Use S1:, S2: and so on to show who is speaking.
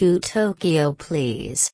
S1: to Tokyo please.